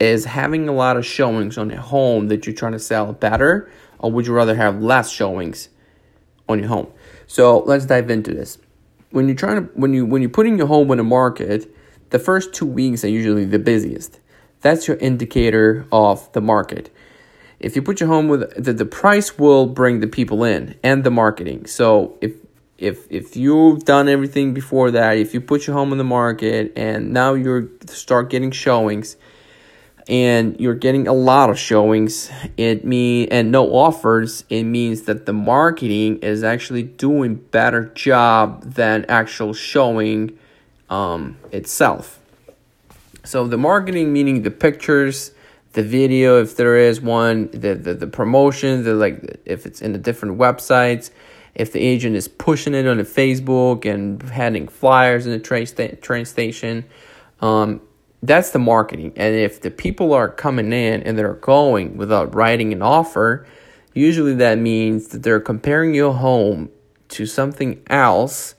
is having a lot of showings on a home that you're trying to sell better, or would you rather have less showings on your home? So let's dive into this. When you're trying to when you when you're putting your home in the market, the first two weeks are usually the busiest. That's your indicator of the market. If you put your home with the, the price will bring the people in and the marketing. So if if if you've done everything before that, if you put your home in the market and now you're start getting showings and you're getting a lot of showings, it mean and no offers, it means that the marketing is actually doing better job than actual showing um, itself. So the marketing meaning the pictures, the video if there is one, the the, the promotion, the like if it's in the different websites, if the agent is pushing it on the Facebook and handing flyers in the train sta- train station. Um, that's the marketing. And if the people are coming in and they're going without writing an offer, usually that means that they're comparing your home to something else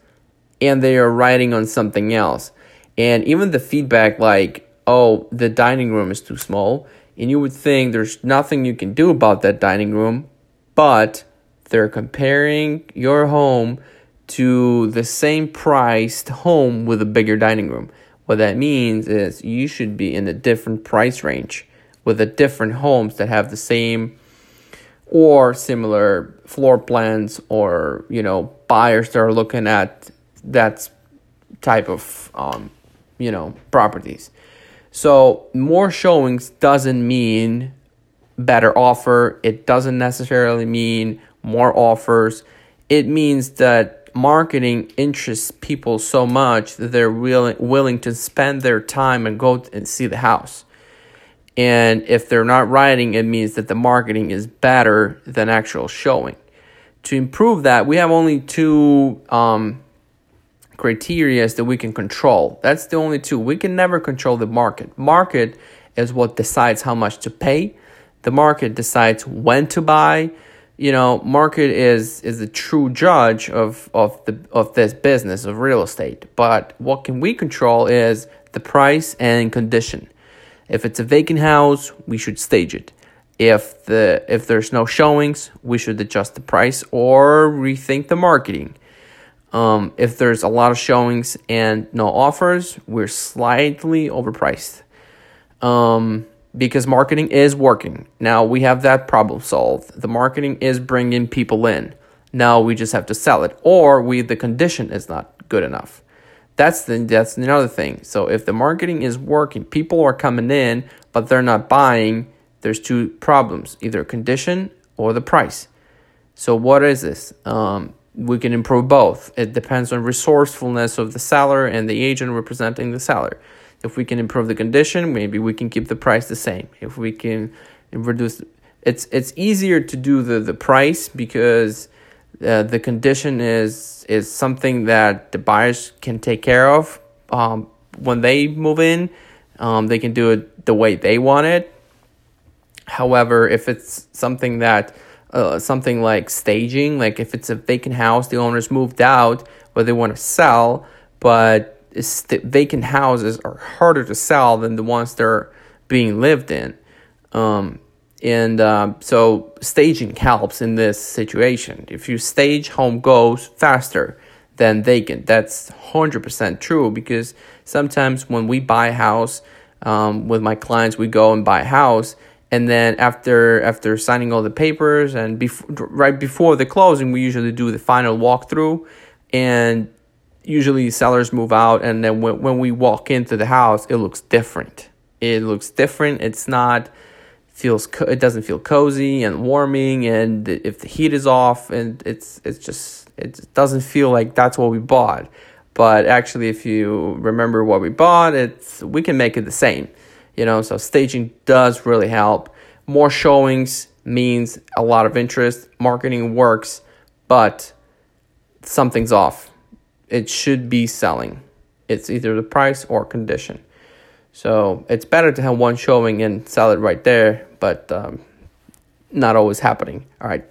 and they are writing on something else. And even the feedback, like, oh, the dining room is too small, and you would think there's nothing you can do about that dining room, but they're comparing your home to the same priced home with a bigger dining room. What that means is you should be in a different price range with a different homes that have the same or similar floor plans or you know buyers that are looking at that type of um, you know properties. So more showings doesn't mean better offer. It doesn't necessarily mean more offers. It means that marketing interests people so much that they're willing willing to spend their time and go and see the house. And if they're not writing, it means that the marketing is better than actual showing. To improve that, we have only two um, criteria that we can control. That's the only two. We can never control the market. Market is what decides how much to pay. The market decides when to buy you know, market is is the true judge of of the of this business of real estate. But what can we control is the price and condition. If it's a vacant house, we should stage it. If the if there's no showings, we should adjust the price or rethink the marketing. Um, if there's a lot of showings and no offers, we're slightly overpriced. Um, because marketing is working. Now we have that problem solved. The marketing is bringing people in. Now we just have to sell it, or we the condition is not good enough. That's the that's another thing. So if the marketing is working, people are coming in, but they're not buying. There's two problems: either condition or the price. So what is this? Um, we can improve both. It depends on resourcefulness of the seller and the agent representing the seller. If we can improve the condition, maybe we can keep the price the same. If we can reduce, it's it's easier to do the the price because uh, the condition is is something that the buyers can take care of um, when they move in. Um, they can do it the way they want it. However, if it's something that uh, something like staging, like if it's a vacant house, the owners moved out, but they want to sell, but vacant houses are harder to sell than the ones that are being lived in. Um, and uh, so staging helps in this situation. If you stage, home goes faster than vacant. That's 100% true because sometimes when we buy a house um, with my clients, we go and buy a house. And then after after signing all the papers and before right before the closing, we usually do the final walkthrough, and usually sellers move out and then when, when we walk into the house it looks different. It looks different. It's not feels co- it doesn't feel cozy and warming and if the heat is off and it's it's just it doesn't feel like that's what we bought. But actually if you remember what we bought it's we can make it the same you know? So staging does really help. More showings means a lot of interest. Marketing works but something's off it should be selling. It's either the price or condition. So it's better to have one showing and sell it right there, but um, not always happening. All right.